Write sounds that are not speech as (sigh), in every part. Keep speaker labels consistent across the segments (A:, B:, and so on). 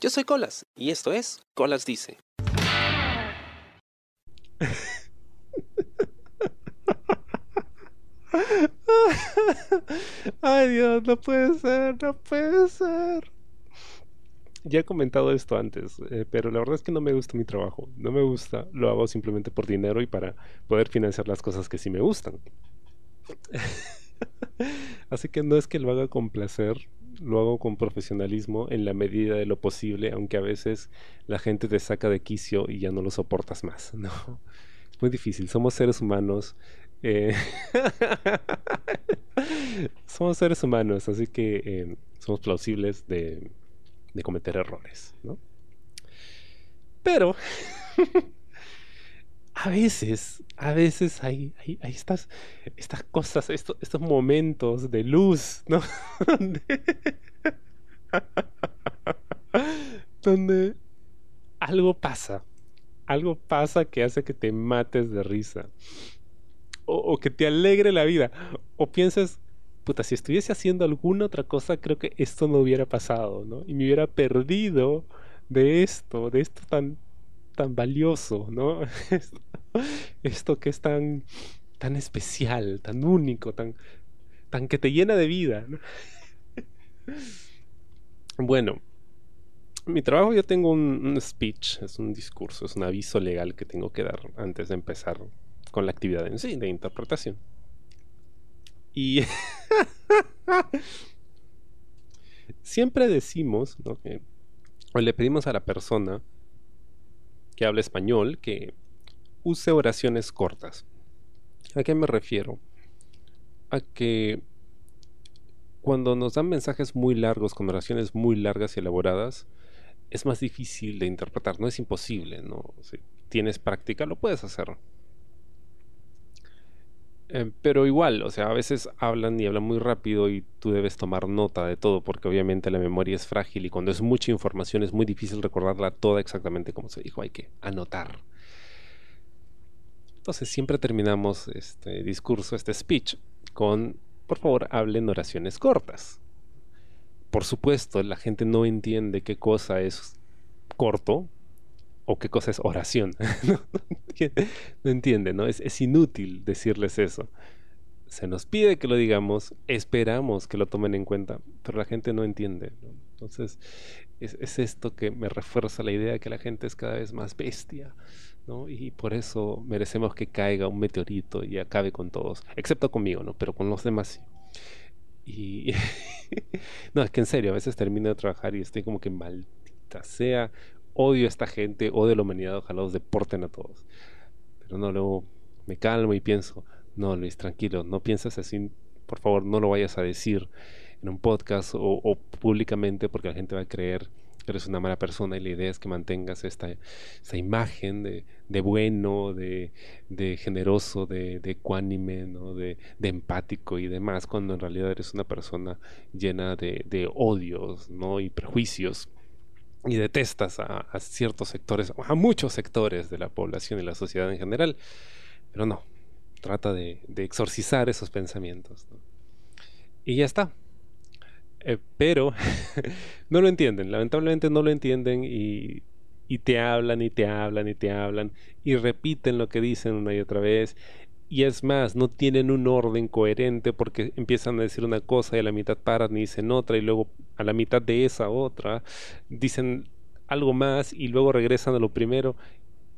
A: Yo soy Colas y esto es Colas Dice. (laughs)
B: Ay Dios, no puede ser, no puede ser. Ya he comentado esto antes, eh, pero la verdad es que no me gusta mi trabajo. No me gusta, lo hago simplemente por dinero y para poder financiar las cosas que sí me gustan. (laughs) Así que no es que lo haga con placer, lo hago con profesionalismo en la medida de lo posible, aunque a veces la gente te saca de quicio y ya no lo soportas más, (laughs) ¿no? Es muy difícil, somos seres humanos. Eh, (laughs) somos seres humanos, así que eh, somos plausibles de, de cometer errores, ¿no? Pero (laughs) a veces, a veces hay, hay, estas, estas cosas, estos, estos momentos de luz, ¿no? (laughs) (laughs) Donde algo pasa, algo pasa que hace que te mates de risa. O, o, que te alegre la vida. O piensas, puta, si estuviese haciendo alguna otra cosa, creo que esto no hubiera pasado, ¿no? Y me hubiera perdido de esto, de esto tan, tan valioso, ¿no? (laughs) Esto, que es tan, tan especial, tan único, tan, tan que te llena de vida, ¿no? (laughs) Bueno, mi trabajo yo tengo un, speech, es un discurso, es un aviso legal que tengo que dar antes de empezar con la actividad en sí, de interpretación. Y (laughs) siempre decimos, ¿no? o le pedimos a la persona que habla español que use oraciones cortas. ¿A qué me refiero? A que cuando nos dan mensajes muy largos, con oraciones muy largas y elaboradas, es más difícil de interpretar, no es imposible, ¿no? Si tienes práctica, lo puedes hacer. Eh, pero igual, o sea, a veces hablan y hablan muy rápido y tú debes tomar nota de todo, porque obviamente la memoria es frágil y cuando es mucha información es muy difícil recordarla toda exactamente como se dijo, hay que anotar. Entonces siempre terminamos este discurso, este speech, con, por favor, hablen oraciones cortas. Por supuesto, la gente no entiende qué cosa es corto o qué cosa es oración. (laughs) no, no, entiende, ¿no? Es, es, inútil decirles eso. Se nos pide que lo digamos, esperamos que lo tomen en cuenta, pero la gente no entiende. ¿no? Entonces, es, es, esto que me refuerza la idea de que la gente es cada vez más bestia, ¿no? Y por eso merecemos que caiga un meteorito y acabe con todos, excepto conmigo, ¿no? Pero con los demás sí. Y (laughs) no, es que en serio, a veces termino de trabajar y estoy como que maldita sea, odio a esta gente, odio a la humanidad, ojalá los deporten a todos. Pero no, luego me calmo y pienso, no, Luis, tranquilo, no pienses así, por favor, no lo vayas a decir en un podcast o, públicamente porque la gente va a creer que eres una mala persona y la idea es que mantengas esta, imagen de, bueno, de, generoso, de, ecuánime, ¿no? de, de, empático y demás, cuando en realidad eres una persona llena de, de odios ¿no? y prejuicios y detestas a, a, ciertos sectores, a muchos sectores de la población y la sociedad en general, pero no, trata de, exorcizar esos pensamientos. Y ya está. Eh, pero (laughs) no lo entienden, lamentablemente no lo entienden y, y te hablan y te hablan y te hablan y repiten lo que dicen una y otra vez y es más, no tienen un orden coherente porque empiezan a decir una cosa y a la mitad paran y dicen otra y luego a la mitad de esa otra dicen algo más y luego regresan a lo primero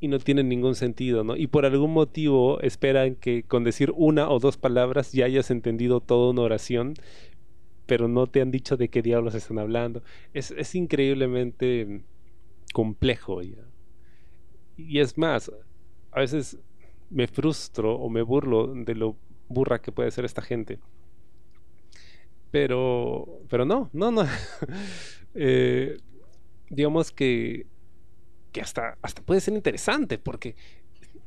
B: y no tienen ningún sentido, ¿no? Y por algún motivo esperan que con decir una o dos palabras ya hayas entendido toda una oración, pero no te han dicho de qué diablos están hablando. Es, es increíblemente complejo ya. Y es más, a veces me frustro o me burlo de lo burra que puede ser esta gente. Pero, pero no, no, no. (laughs) eh, digamos que, que hasta, hasta puede ser interesante porque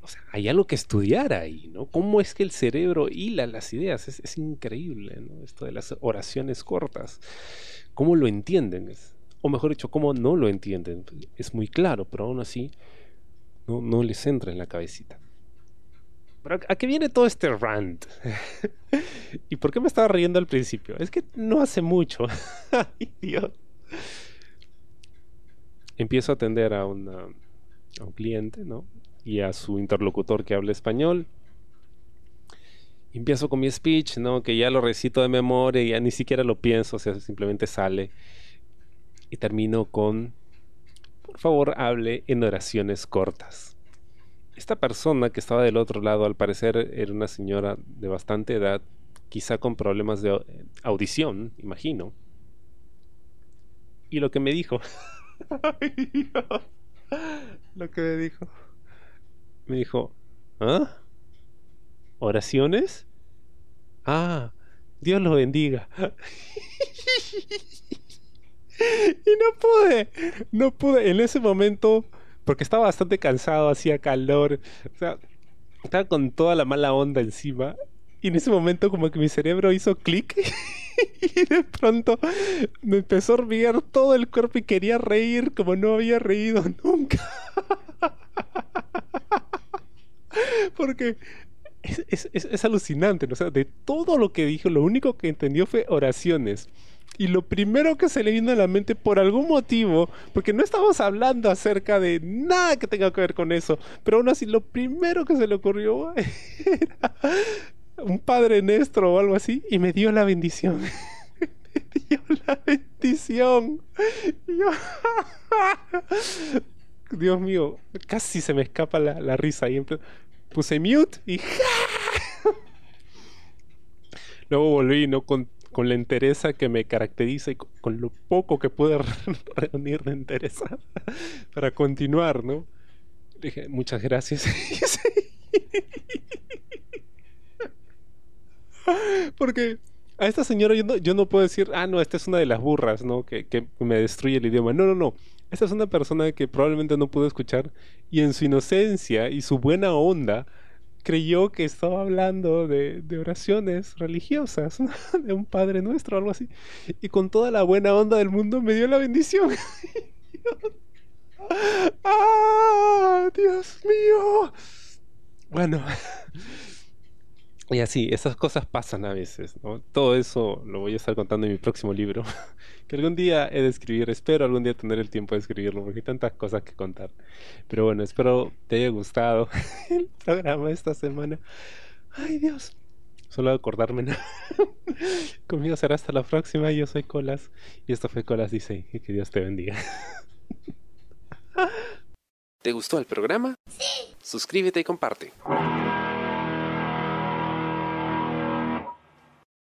B: o sea, hay algo que estudiar ahí, ¿no? ¿Cómo es que el cerebro hila las ideas? Es, es increíble, ¿no? Esto de las oraciones cortas. ¿Cómo lo entienden? O mejor dicho, ¿cómo no lo entienden? Es muy claro, pero aún así no, no les entra en la cabecita. ¿A qué viene todo este rant? (laughs) ¿Y por qué me estaba riendo al principio? Es que no hace mucho. (laughs) Ay, Dios. empiezo a atender a un cliente, ¿no? Y a su interlocutor que habla español. empiezo con mi speech, ¿no? Que ya lo recito de memoria y ya ni siquiera lo pienso, o sea, simplemente sale. Y termino con, por favor, hable en oraciones cortas. Esta persona que estaba del otro lado, al parecer, era una señora de bastante edad, quizá con problemas de audición, imagino. Y lo que me dijo, (laughs) lo que me dijo, me dijo, ¿ah? ¿Oraciones? Ah, Dios lo bendiga. (laughs) y no pude, no pude. En ese momento porque estaba bastante cansado, hacía calor, o sea, estaba con toda la mala onda encima. Y en ese momento como que mi cerebro hizo clic (laughs) y de pronto me empezó a hormiguear todo el cuerpo y quería reír como no había reído (laughs) nunca. Porque es, alucinante, ¿no? o sea, de todo lo que dijo, lo único que entendió fue oraciones. Y lo primero que se le vino a la mente por algún motivo, porque no estamos hablando acerca de nada que tenga que ver con eso, pero aún así lo primero que se le ocurrió (laughs) era un padre nuestro o algo así y me dio la bendición. (laughs) me dio la bendición. (laughs) Dios mío, casi se me escapa la, risa y puse mute y luego volví no con con la entereza que me caracteriza y con lo poco que pude (laughs) reunir de entereza (laughs) para continuar, ¿no? Dije, muchas gracias. (laughs) Porque a esta señora yo no, yo no, puedo decir, ah, no, esta es una de las burras, ¿no? Que, que, me destruye el idioma. No, no, no. Esta es una persona que probablemente no pudo escuchar y en su inocencia y su buena onda creyó que estaba hablando de, oraciones religiosas, (laughs) de un Padre Nuestro algo así. Y con toda la buena onda del mundo me dio la bendición. (laughs) ¡Ah! ¡Dios mío! Bueno. (laughs) Y así, esas cosas pasan a veces, ¿no? Todo eso lo voy a estar contando en mi próximo libro, (laughs) que algún día he de escribir, espero algún día tener el tiempo de escribirlo, porque hay tantas cosas que contar. Pero bueno, espero te haya gustado (laughs) el programa esta semana. Ay Dios, solo acordarme. (laughs) Conmigo será hasta la próxima, yo soy Colas, y esto fue Colas Dice, y que Dios te bendiga.
A: ¿Te gustó el programa? Sí. Suscríbete y comparte.